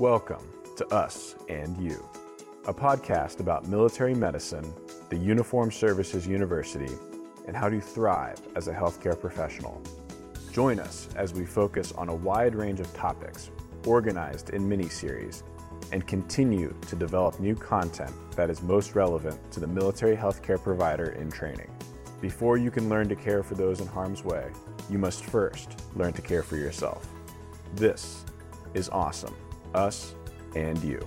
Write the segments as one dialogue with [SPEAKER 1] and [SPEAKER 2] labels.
[SPEAKER 1] Welcome to Us and You, a podcast about military medicine, the Uniformed Services University, and how to thrive as a healthcare professional. Join us as we focus on a wide range of topics organized in mini series and continue to develop new content that is most relevant to the military healthcare provider in training. Before you can learn to care for those in harm's way, you must first learn to care for yourself. This is awesome us, and you.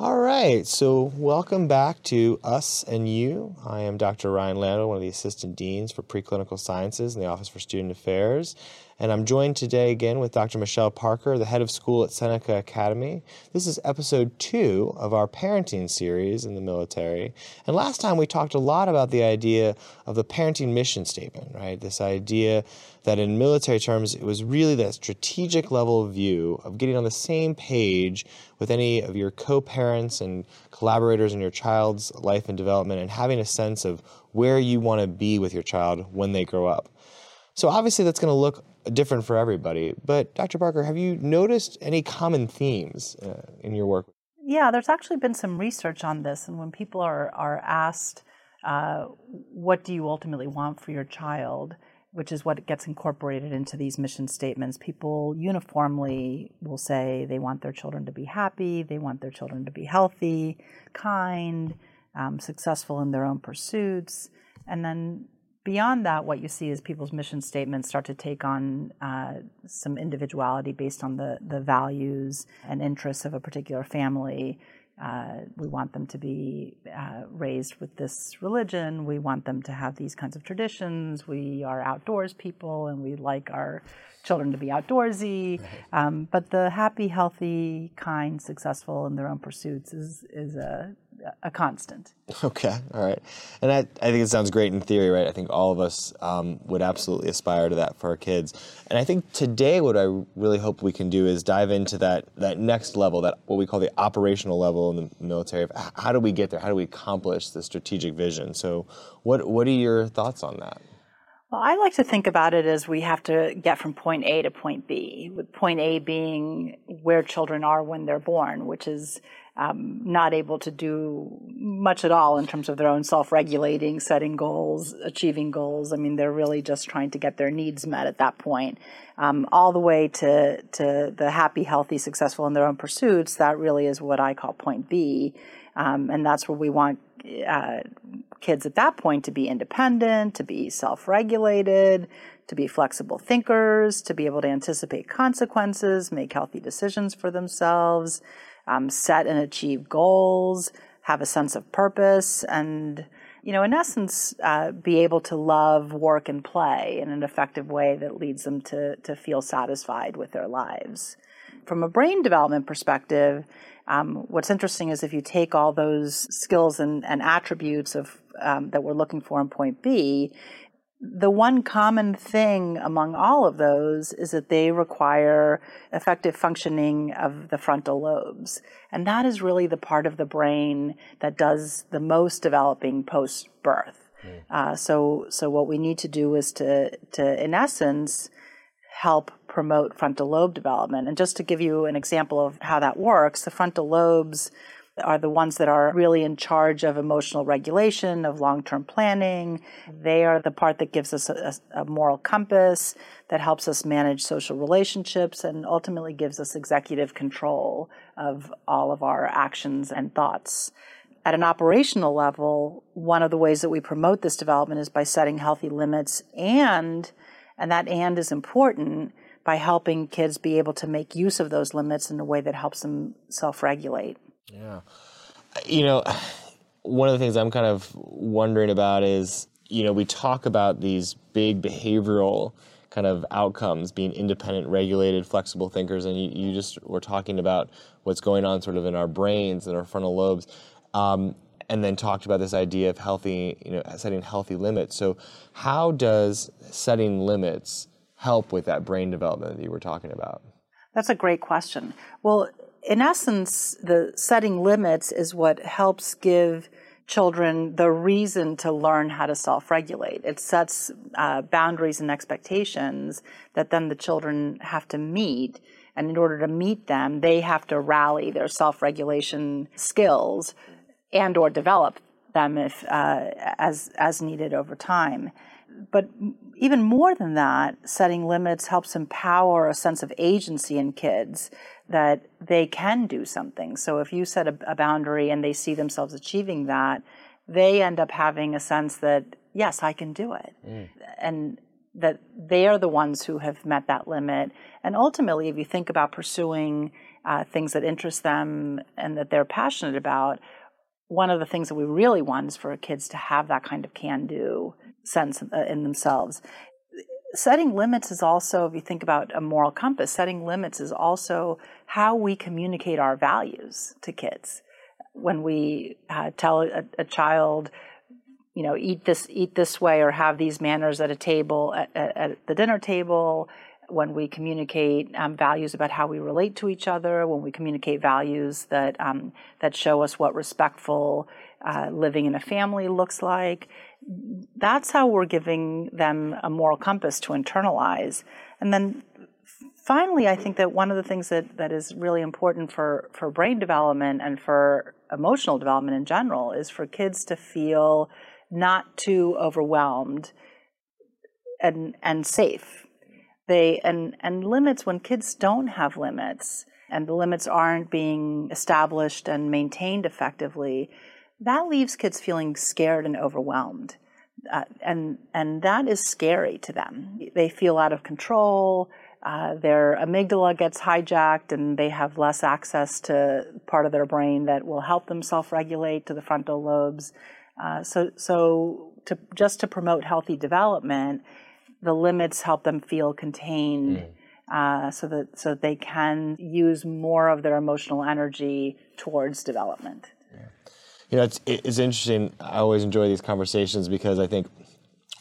[SPEAKER 2] All right, so welcome back to Us and You. I am Dr. Ryan Landoll, one of the assistant deans for preclinical sciences in the Office for Student Affairs. And I'm joined today again with Dr. Michelle Parker, the head of school at Seneca Academy. This is episode two of our parenting series in the military. And last time we talked a lot about the idea of the parenting mission statement, right? This idea that in military terms, it was really that strategic level view of getting on the same page with any of your co parents and collaborators in your child's life and development and having a sense of where you want to be with your child when they grow up. So obviously that's going to look different for everybody. But Dr. Parker, have you noticed any common themes uh, in your work?
[SPEAKER 3] Yeah, there's actually been some research on this, and when people are are asked, uh, "What do you ultimately want for your child?" which is what gets incorporated into these mission statements, people uniformly will say they want their children to be happy, they want their children to be healthy, kind, um, successful in their own pursuits, and then beyond that, what you see is people's mission statements start to take on uh, some individuality based on the, the values and interests of a particular family. Uh, we want them to be uh, raised with this religion. We want them to have these kinds of traditions. We are outdoors people and we like our children to be outdoorsy. Um, but the happy, healthy, kind, successful in their own pursuits is, is a a constant.
[SPEAKER 2] Okay, all right. And I, I think it sounds great in theory, right? I think all of us um, would absolutely aspire to that for our kids. And I think today what I really hope we can do is dive into that, that next level, that what we call the operational level in the military. How do we get there? How do we accomplish the strategic vision? So what, what are your thoughts on that?
[SPEAKER 3] Well, I like to think about it as we have to get from point A to point B, with point A being where children are when they're born, which is um, not able to do much at all in terms of their own self regulating, setting goals, achieving goals. I mean, they're really just trying to get their needs met at that point. Um, all the way to, to the happy, healthy, successful in their own pursuits, that really is what I call point B. Um, and that's where we want uh, kids at that point to be independent, to be self regulated, to be flexible thinkers, to be able to anticipate consequences, make healthy decisions for themselves, um, set and achieve goals, have a sense of purpose, and you know, in essence, uh, be able to love, work, and play in an effective way that leads them to to feel satisfied with their lives. From a brain development perspective, um, what's interesting is if you take all those skills and, and attributes of um, that we're looking for in point B, the one common thing among all of those is that they require effective functioning of the frontal lobes. And that is really the part of the brain that does the most developing post birth. Mm. Uh, so, so what we need to do is to, to, in essence, help promote frontal lobe development. And just to give you an example of how that works, the frontal lobes are the ones that are really in charge of emotional regulation, of long term planning. Mm-hmm. They are the part that gives us a, a, moral compass, that helps us manage social relationships, and ultimately gives us executive control of all of our actions and thoughts. At an operational level, one of the ways that we promote this development is by setting healthy limits and, and that and is important, by helping kids be able to make use of those limits in a way that helps them self regulate.
[SPEAKER 2] Yeah. You know, one of the things I'm kind of wondering about is, you know, we talk about these big behavioral kind of outcomes being independent, regulated, flexible thinkers, and you, you just were talking about what's going on sort of in our brains and our frontal lobes. Um, and then talked about this idea of healthy, you know, setting healthy limits. So, how does setting limits help with that brain development that you were talking about?
[SPEAKER 3] That's a great question. Well, in essence, the setting limits is what helps give children the reason to learn how to self regulate. It sets uh, boundaries and expectations that then the children have to meet. And in order to meet them, they have to rally their self regulation skills and or develop them if, uh, as, as needed over time. But even more than that, setting limits helps empower a sense of agency in kids that they can do something. So if you set a, a, boundary and they see themselves achieving that, they end up having a sense that, yes, I can do it. Mm. And that they are the ones who have met that limit. And ultimately, if you think about pursuing uh, things that interest them and that they're passionate about, one of the things that we really want is for kids to have that kind of can do sense uh, in themselves setting limits is also, if you think about a moral compass, setting limits is also how we communicate our values to kids. When we uh, tell a, a, child, you know, eat this, eat this way, or have these manners at a table, at, at, at the dinner table, when we communicate um, values about how we relate to each other, when we communicate values that um, that show us what respectful uh, living in a family looks like, that's how we're giving them a moral compass to internalize. And then finally, I think that one of the things that, that is really important for, for brain development and for emotional development in general is for kids to feel not too overwhelmed and, and safe. They, and, and limits, when kids don't have limits and the limits aren't being established and maintained effectively, that leaves kids feeling scared and overwhelmed. Uh, and and that is scary to them. They feel out of control. Uh, their amygdala gets hijacked, and they have less access to part of their brain that will help them self-regulate to the frontal lobes. Uh, so so to just to promote healthy development, the limits help them feel contained. Mm. Uh, so that so that they can use more of their emotional energy towards development.
[SPEAKER 2] You know, it's, it's interesting. I always enjoy these conversations because I think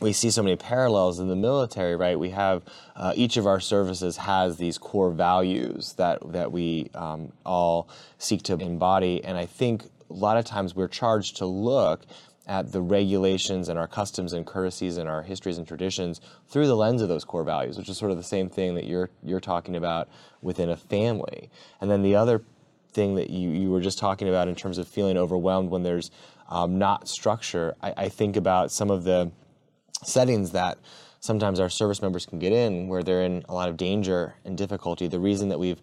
[SPEAKER 2] we see so many parallels in the military, right? We have uh, each of our services has these core values that that we um, all seek to embody, and I think a lot of times we're charged to look at the regulations and our customs and courtesies and our histories and traditions through the lens of those core values, which is sort of the same thing that you're you're talking about within a family. And then the other thing that you, you were just talking about in terms of feeling overwhelmed when there's um, not structure, I, I think about some of the settings that sometimes our service members can get in where they're in a lot of danger and difficulty. The reason that we've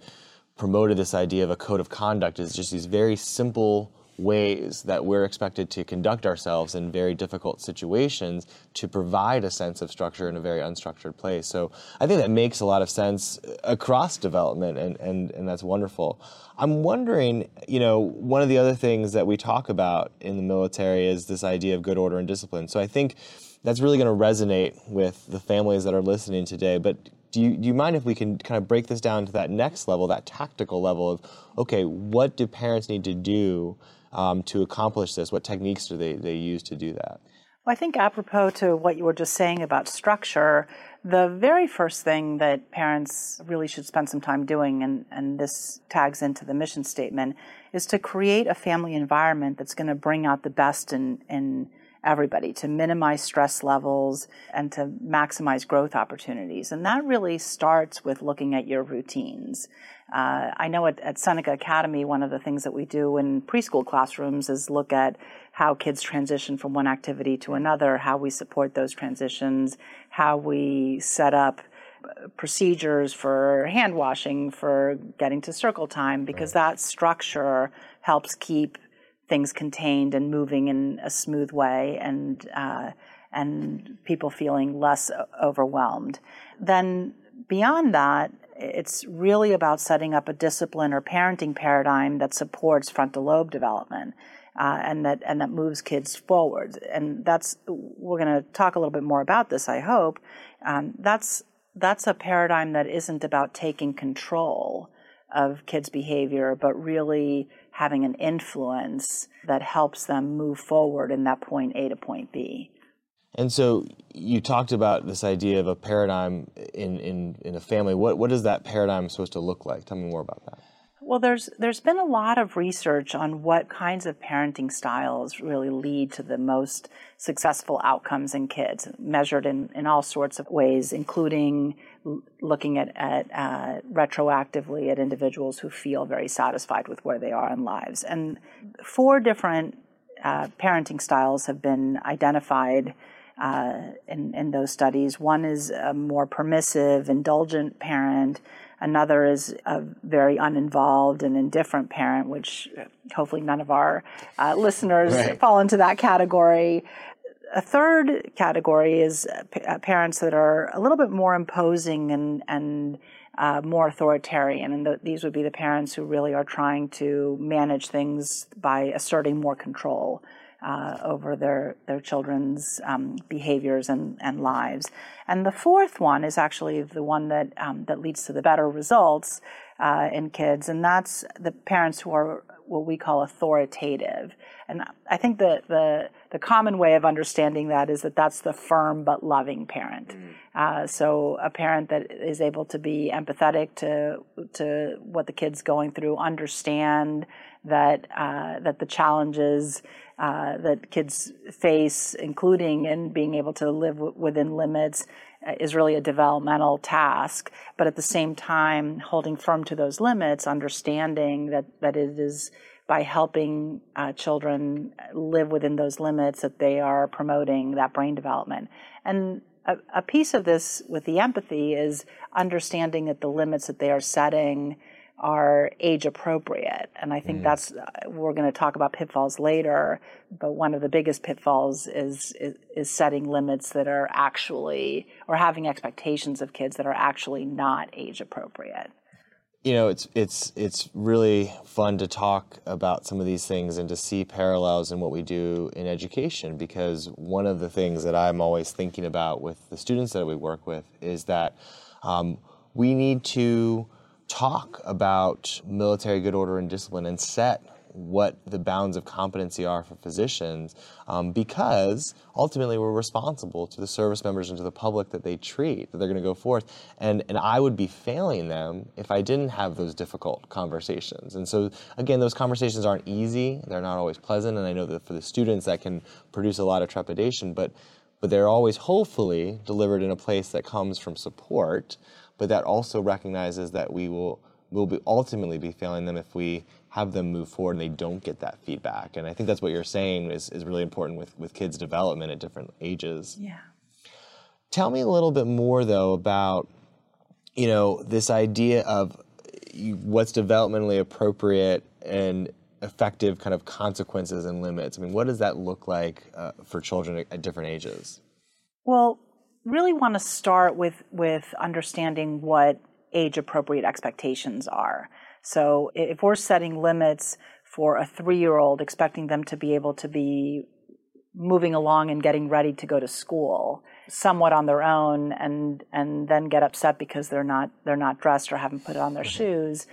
[SPEAKER 2] promoted this idea of a code of conduct is just these very simple ways that we're expected to conduct ourselves in very difficult situations to provide a sense of structure in a very unstructured place. So I think that makes a lot of sense across development, and, and, and that's wonderful. I'm wondering, you know, one of the other things that we talk about in the military is this idea of good order and discipline. So I think that's really going to resonate with the families that are listening today. But do you, do you mind if we can kind of break this down to that next level, that tactical level of, okay, what do parents need to do um, to accomplish this? What techniques do they, they use to do that?
[SPEAKER 3] Well, I think apropos to what you were just saying about structure, the very first thing that parents really should spend some time doing, and, and this tags into the mission statement, is to create a family environment that's going to bring out the best in, in everybody, to minimize stress levels and to maximize growth opportunities. And that really starts with looking at your routines. Uh, I know at, at, Seneca Academy, one of the things that we do in preschool classrooms is look at how kids transition from one activity to another, how we support those transitions, how we set up uh, procedures for hand washing, for getting to circle time, because right. that structure helps keep things contained and moving in a smooth way and uh, and people feeling less overwhelmed. Then beyond that, it's really about setting up a discipline or parenting paradigm that supports frontal lobe development. Uh, and that and that moves kids forward, and that's we're going to talk a little bit more about this. I hope um, that's that's a paradigm that isn't about taking control of kids' behavior, but really having an influence that helps them move forward in that point A to point B.
[SPEAKER 2] And so you talked about this idea of a paradigm in, in, in a family. What, what is that paradigm supposed to look like? Tell me more about that.
[SPEAKER 3] Well, there's there's been a lot of research on what kinds of parenting styles really lead to the most successful outcomes in kids, measured in, in all sorts of ways, including looking at, at uh, retroactively at individuals who feel very satisfied with where they are in lives. And four different uh, parenting styles have been identified uh, in, in those studies. One is a more permissive, indulgent parent. Another is a very uninvolved and indifferent parent, which hopefully none of our uh, listeners right. fall into that category. A third category is uh, parents that are a little bit more imposing and, and uh, more authoritarian. And the, these would be the parents who really are trying to manage things by asserting more control uh, over their, their children's um, behaviors and, and lives. And the fourth one is actually the one that, um, that leads to the better results uh, in kids, and that's the parents who are what we call authoritative. And I think the, the, the common way of understanding that is that that's the firm but loving parent. Mm. Uh, so a parent that is able to be empathetic to to what the kid's going through, understand that uh, that the challenges uh, that kids face, including in being able to live w- within limits, uh, is really a developmental task. But at the same time, holding firm to those limits, understanding that, that it is by helping uh, children live within those limits that they are promoting that brain development. And a, a piece of this with the empathy is understanding that the limits that they are setting are age appropriate. And I think mm. that's, we're going to talk about pitfalls later, but one of the biggest pitfalls is, is, is, setting limits that are actually, or having expectations of kids that are actually not age appropriate.
[SPEAKER 2] You know, it's it's it's really fun to talk about some of these things and to see parallels in what we do in education because one of the things that I'm always thinking about with the students that we work with is that um, we need to talk about military good order and discipline and set what the bounds of competency are for physicians um, because ultimately we're responsible to the service members and to the public that they treat that they're going to go forth. And and I would be failing them if I didn't have those difficult conversations. And so again those conversations aren't easy. They're not always pleasant. And I know that for the students that can produce a lot of trepidation. But but they're always hopefully delivered in a place that comes from support. But that also recognizes that we will will be ultimately be failing them if we have them move forward and they don't get that feedback. And I think that's what you're saying is, is really important with, with kids' development at different ages.
[SPEAKER 3] Yeah.
[SPEAKER 2] Tell me a little bit more though about, you know, this idea of what's developmentally appropriate and effective kind of consequences and limits. I mean, what does that look like uh, for children at, at different ages?
[SPEAKER 3] Well, really want to start with with understanding what age appropriate expectations are. So if we're setting limits for a 3-year-old expecting them to be able to be moving along and getting ready to go to school somewhat on their own and and then get upset because they're not they're not dressed or haven't put on their mm-hmm. shoes.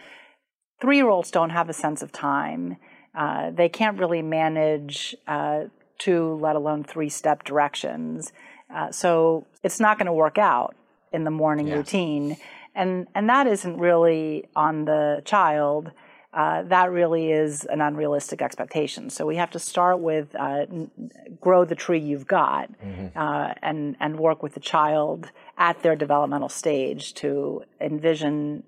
[SPEAKER 3] 3-year-olds don't have a sense of time. Uh, they can't really manage uh, two, let alone three step directions. Uh, so it's not going to work out in the morning yeah. routine. And, and that isn't really on the child. Uh, that really is an unrealistic expectation. So we have to start with uh, grow the tree you've got, mm-hmm. uh, and and work with the child at their developmental stage to envision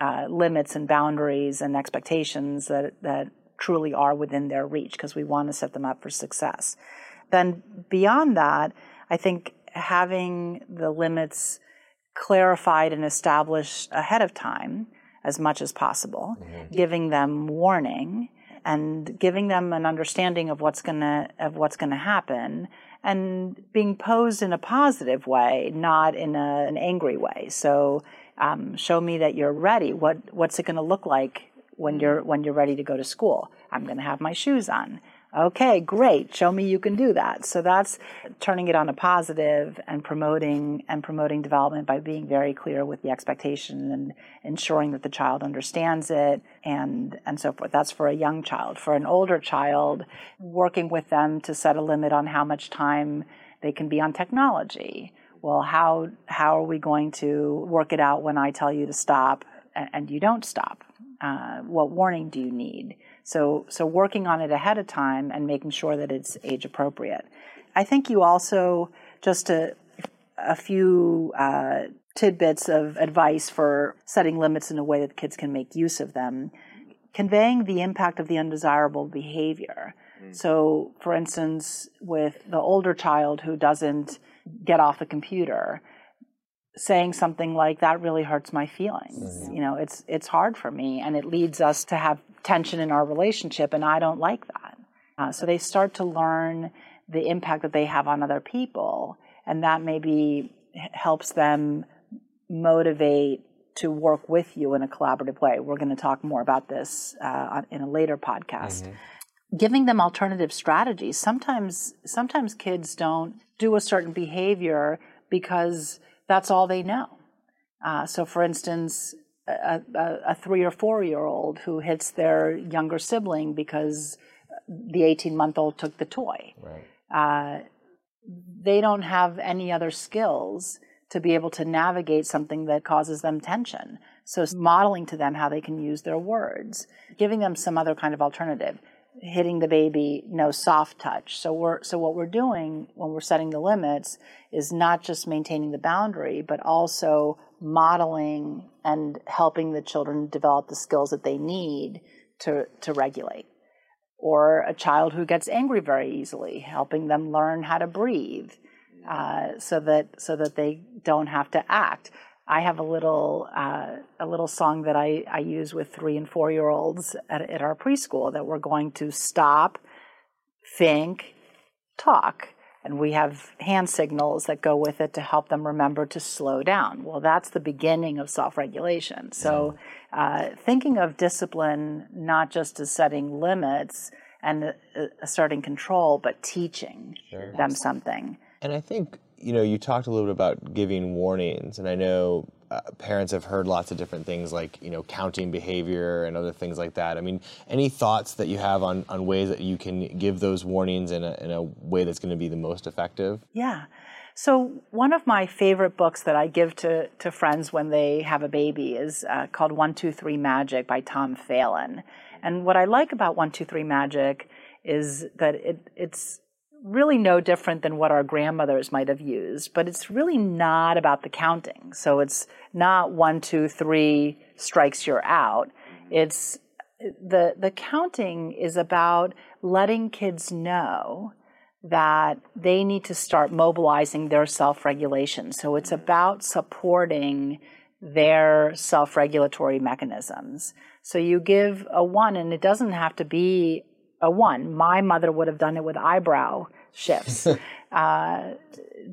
[SPEAKER 3] uh, limits and boundaries and expectations that that truly are within their reach because we want to set them up for success. Then beyond that, I think having the limits clarified and established ahead of time as much as possible, mm-hmm. giving them warning and giving them an understanding of what's gonna of what's gonna happen and being posed in a positive way, not in a, an angry way. So um, show me that you're ready. What what's it gonna look like when you're when you're ready to go to school? I'm gonna have my shoes on. Okay, great. Show me you can do that. So that's turning it on a positive and promoting and promoting development by being very clear with the expectation and ensuring that the child understands it and and so forth. That's for a young child. For an older child, working with them to set a limit on how much time they can be on technology. Well, how how are we going to work it out when I tell you to stop and you don't stop? Uh, what warning do you need? So, so working on it ahead of time and making sure that it's age appropriate. I think you also just a, a few uh, tidbits of advice for setting limits in a way that kids can make use of them, conveying the impact of the undesirable behavior. Mm. So, for instance, with the older child who doesn't get off the computer, saying something like that really hurts my feelings. Mm-hmm. You know, it's it's hard for me, and it leads us to have tension in our relationship, and I don't like that. Uh, so they start to learn the impact that they have on other people, and that maybe helps them motivate to work with you in a collaborative way. We're going to talk more about this uh, in a later podcast. Mm-hmm. Giving them alternative strategies. Sometimes, sometimes kids don't do a certain behavior because that's all they know. Uh, so, for instance, a, a, a, three or four year old who hits their younger sibling because the 18 month old took the toy. Right. Uh, they don't have any other skills to be able to navigate something that causes them tension. So, modeling to them how they can use their words, giving them some other kind of alternative hitting the baby no soft touch. So we're so what we're doing when we're setting the limits is not just maintaining the boundary but also modeling and helping the children develop the skills that they need to to regulate. Or a child who gets angry very easily helping them learn how to breathe uh, so that so that they don't have to act I have a little uh, a little song that I, I use with three and four year olds at, at our preschool that we're going to stop, think, talk, and we have hand signals that go with it to help them remember to slow down. Well, that's the beginning of self regulation. So, uh, thinking of discipline not just as setting limits and asserting control, but teaching sure. them something.
[SPEAKER 2] And I think you know, you talked a little bit about giving warnings, and I know uh, parents have heard lots of different things like you know counting behavior and other things like that. I mean, any thoughts that you have on on ways that you can give those warnings in a in a way that's going to be the most effective?
[SPEAKER 3] Yeah. So one of my favorite books that I give to to friends when they have a baby is uh, called One Two Three Magic by Tom Phelan. And what I like about One Two Three Magic is that it it's really no different than what our grandmothers might have used, but it's really not about the counting. So it's not one, two, three strikes you're out. It's the the counting is about letting kids know that they need to start mobilizing their self-regulation. So it's mm-hmm. about supporting their self-regulatory mechanisms. So you give a one and it doesn't have to be a one. My mother would have done it with eyebrow shifts. uh,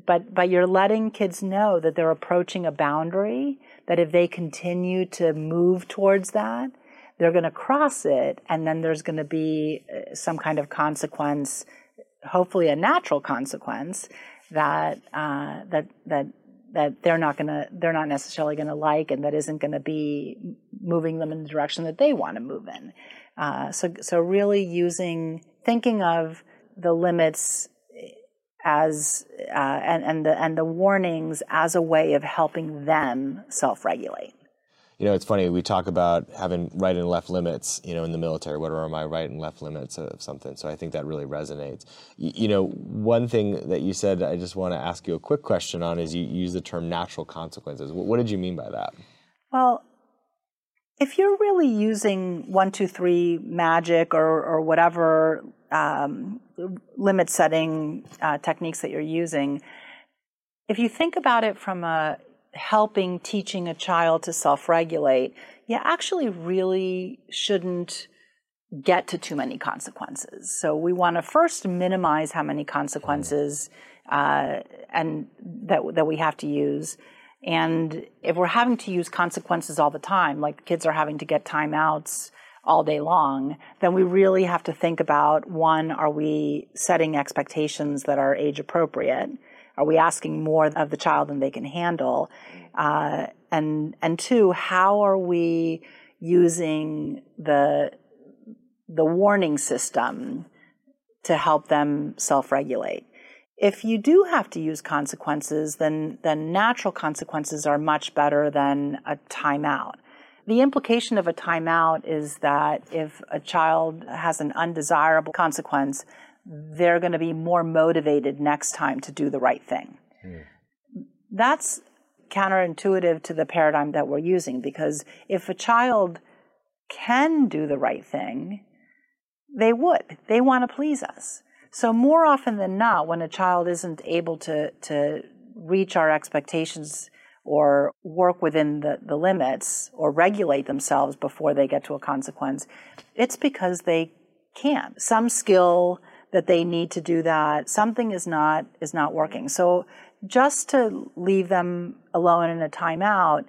[SPEAKER 3] but but you're letting kids know that they're approaching a boundary. That if they continue to move towards that, they're going to cross it, and then there's going to be uh, some kind of consequence, hopefully a natural consequence that uh, that that that they're not to they're not necessarily to like and that isn't to be moving them in the direction that they want to move in uh, so, so really using, thinking of the limits as uh, and and the and the warnings as a way of helping them self-regulate.
[SPEAKER 2] You know, it's funny. We talk about having right and left limits. You know, in the military, what are my right and left limits of something? So I think that really resonates. You, know, one thing that you said, I just want to ask you a quick question on is you use the term natural consequences. What, what did you mean by that?
[SPEAKER 3] Well, if you're really using one, two, three magic or, or whatever um, limit setting uh, techniques that you're using, if you think about it from a helping teaching a child to self regulate, you actually really shouldn't get to too many consequences. So we want to first minimize how many consequences uh, and that that we have to use. And if we're having to use consequences all the time, like kids are having to get timeouts all day long, then we really have to think about one, are we setting expectations that are age appropriate? Are we asking more of the child than they can handle? Uh, and and two, how are we using the the warning system to help them self-regulate? if you do have to use consequences, then, then natural consequences are much better than a timeout. the implication of a timeout is that if a child has an undesirable consequence, they're going to be more motivated next time to do the right thing. Mm. That's counterintuitive to the paradigm that we're using because if a child can do the right thing, they would. They want to please us. So more often than not, when a child isn't able to, to reach our expectations or work within the, the limits or regulate themselves before they get to a consequence, it's because they can't. Some skill that they need to do that, something is not is not working. So just to leave them alone in a timeout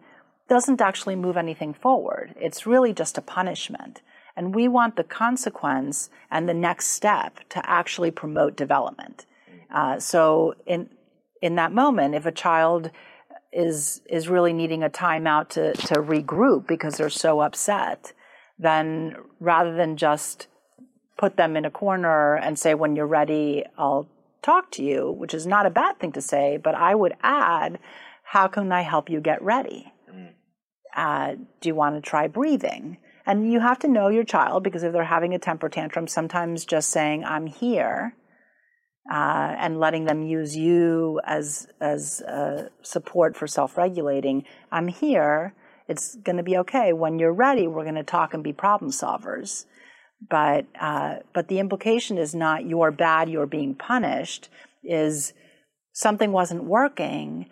[SPEAKER 3] doesn't actually move anything forward. It's really just a punishment. And we want the consequence and the next step to actually promote development. Uh, so in in that moment, if a child is is really needing a timeout to to regroup because they're so upset, then rather than just put them in a corner and say, "When you're ready, I'll talk to you," which is not a bad thing to say, but I would add, "How can I help you get ready? Uh, do you want to try breathing?" And you have to know your child because if they're having a temper tantrum, sometimes just saying, I'm here, uh, and letting them use you as, as uh, support for self regulating, I'm here, it's going to be okay. When you're ready, we're going to talk and be problem solvers. But, uh, but the implication is not you're bad, you're being punished, is something wasn't working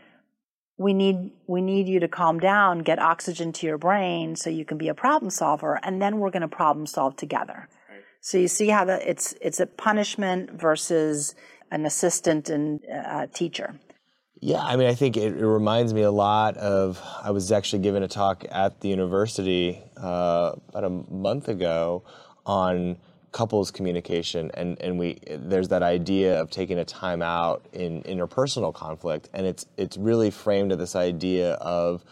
[SPEAKER 3] we need we need you to calm down, get oxygen to your brain so you can be a problem solver, and then we're going to problem solve together. Right. So you see how that it's it's a punishment versus an assistant and uh, teacher.
[SPEAKER 2] Yeah, I mean, I think it, it, reminds me a lot of. I was actually given a talk at the university uh, about a month ago on couples communication and, and we there's that idea of taking a time out in interpersonal conflict and it's it's really framed to this idea of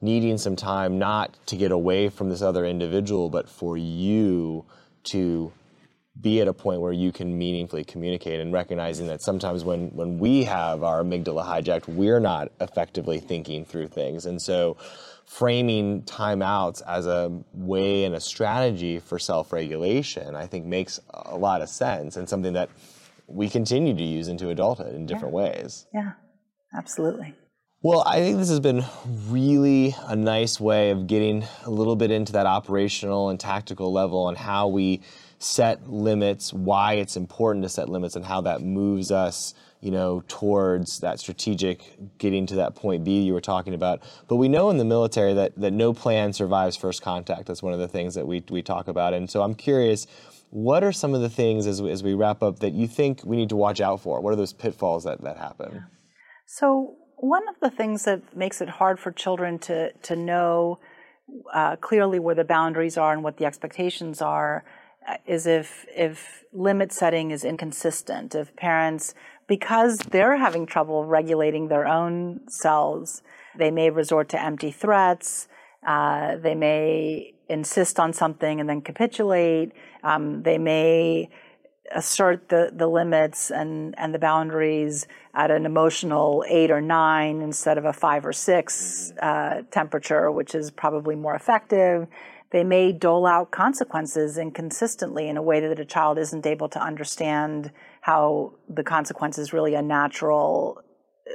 [SPEAKER 2] needing some time not to get away from this other individual but for you to be at a point where you can meaningfully communicate and recognizing that sometimes when when we have our amygdala hijacked we're not effectively thinking through things. And so framing timeouts as a way and a strategy for self-regulation, I think makes a lot of sense and something that we continue to use into adulthood in different
[SPEAKER 3] yeah.
[SPEAKER 2] ways.
[SPEAKER 3] Yeah, absolutely.
[SPEAKER 2] Well, I think this has been really a nice way of getting a little bit into that operational and tactical level on how we set limits, why it's important to set limits, and how that moves us you know, towards that strategic getting to that point B you were talking about. But we know in the military that, that no plan survives first contact. That's one of the things that we, we talk about. And so I'm curious, what are some of the things as we, as we wrap up that you think we need to watch out for? What are those pitfalls that, that happen?
[SPEAKER 3] So one of the things that makes it hard for children to, to know uh, clearly where the boundaries are and what the expectations are uh, is if if limit setting is inconsistent if parents because they're having trouble regulating their own cells, they may resort to empty threats. Uh, they may insist on something and then capitulate. Um, they may assert the, the limits and, and the boundaries at an emotional eight or nine instead of a five or six uh, temperature, which is probably more effective. They may dole out consequences inconsistently in a way that a child isn't able to understand how the consequence is really a natural uh,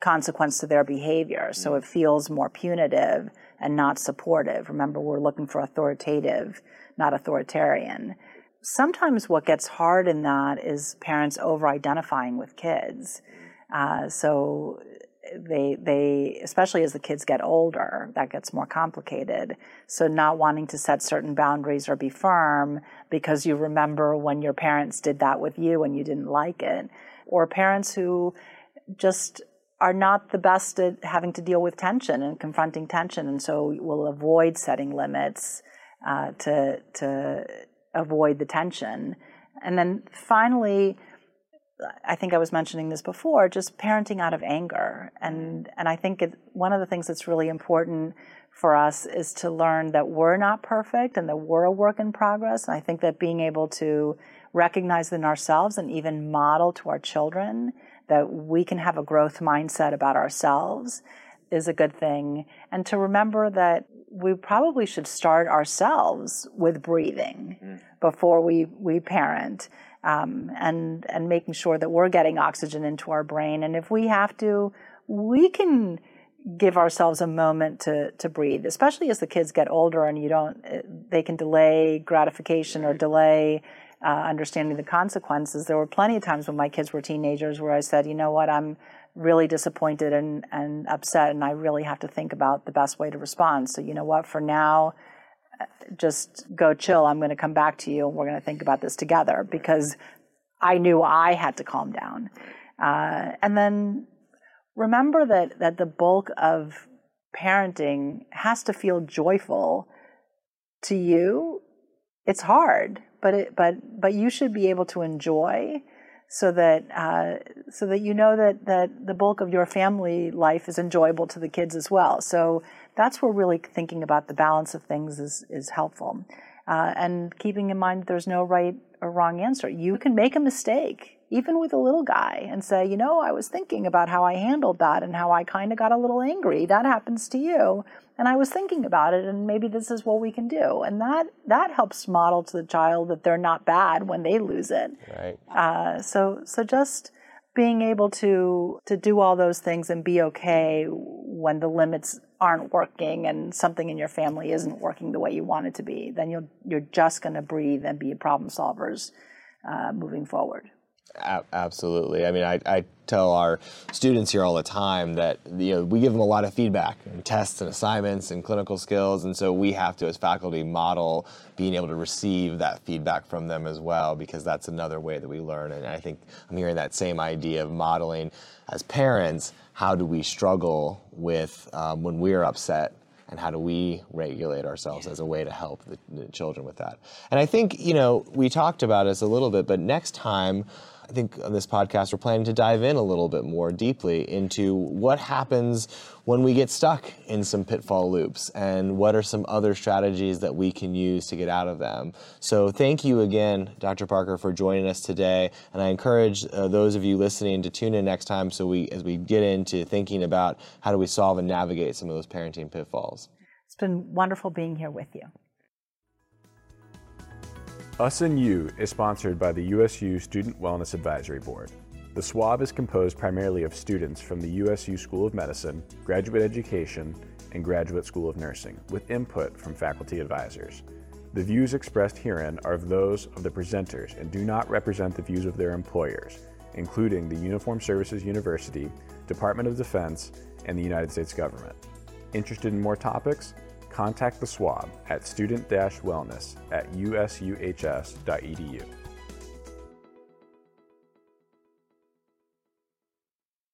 [SPEAKER 3] consequence to their behavior. So it feels more punitive and not supportive. Remember, we're looking for authoritative, not authoritarian. Sometimes what gets hard in that is parents over identifying with kids. Uh, so they they especially as the kids get older that gets more complicated. So not wanting to set certain boundaries or be firm because you remember when your parents did that with you and you didn't like it. Or parents who just are not the best at having to deal with tension and confronting tension. And so will avoid setting limits uh, to to avoid the tension. And then finally I think I was mentioning this before, just parenting out of anger. And, and I think it, one of the things that's really important for us is to learn that we're not perfect and that we're a work in progress. And I think that being able to recognize in ourselves and even model to our children that we can have a growth mindset about ourselves is a good thing. And to remember that we probably should start ourselves with breathing mm. before we, we parent um, and, and making sure that we're getting oxygen into our brain. And if we have to, we can give ourselves a moment to, to breathe, especially as the kids get older and you don't, they can delay gratification or delay uh, understanding the consequences. There were plenty of times when my kids were teenagers where I said, you know what, I'm, really disappointed and, and upset, and I really have to think about the best way to respond. So, you know what, for now, just go chill. I'm going to come back to you and we're going to think about this together because I knew I had to calm down. Uh, and then remember that, that the bulk of parenting has to feel joyful to you. It's hard, but it, but but you should be able to enjoy so that uh, so that you know that that the bulk of your family life is enjoyable to the kids as well. So that's where really thinking about the balance of things is is helpful, uh, and keeping in mind that there's no right or wrong answer. You can make a mistake even with a little guy and say, you know, I was thinking about how I handled that and how I kind of got a little angry. That happens to you. And I was thinking about it and maybe this is what we can do. And that, that helps model to the child that they're not bad when they lose it.
[SPEAKER 2] Right.
[SPEAKER 3] Uh, so, so just being able to, to do all those things and be okay when the limits aren't working and something in your family isn't working the way you want it to be, then you're, you're just going to breathe and be problem solvers uh, moving forward.
[SPEAKER 2] Absolutely. I mean, I, I tell our students here all the time that you know we give them a lot of feedback and tests and assignments and clinical skills, and so we have to, as faculty, model being able to receive that feedback from them as well, because that's another way that we learn. And I think I'm hearing that same idea of modeling as parents. How do we struggle with um, when we're upset and how do we regulate ourselves as a way to help the, the, children with that? And i think you know we talked about this a little bit but next time I think on this podcast, we're planning to dive in a little bit more deeply into what happens when we get stuck in some pitfall loops and what are some other strategies that we can use to get out of them. So, thank you again, Dr. Parker, for joining us today. And I encourage uh, those of you listening to tune in next time so we, as we get into thinking about how do we solve and navigate some of those parenting pitfalls.
[SPEAKER 3] It's been wonderful being here with you.
[SPEAKER 1] Us and You is sponsored by the USU Student Wellness Advisory Board. The SWAB is composed primarily of students from the USU School of Medicine, Graduate Education, and Graduate School of Nursing, with input from faculty advisors. The views expressed herein are of those of the presenters and do not represent the views of their employers, including the Uniformed Services University, Department of Defense, and the United States government. Interested in more topics? Contact the SWAB at student-wellness at usuhs.edu.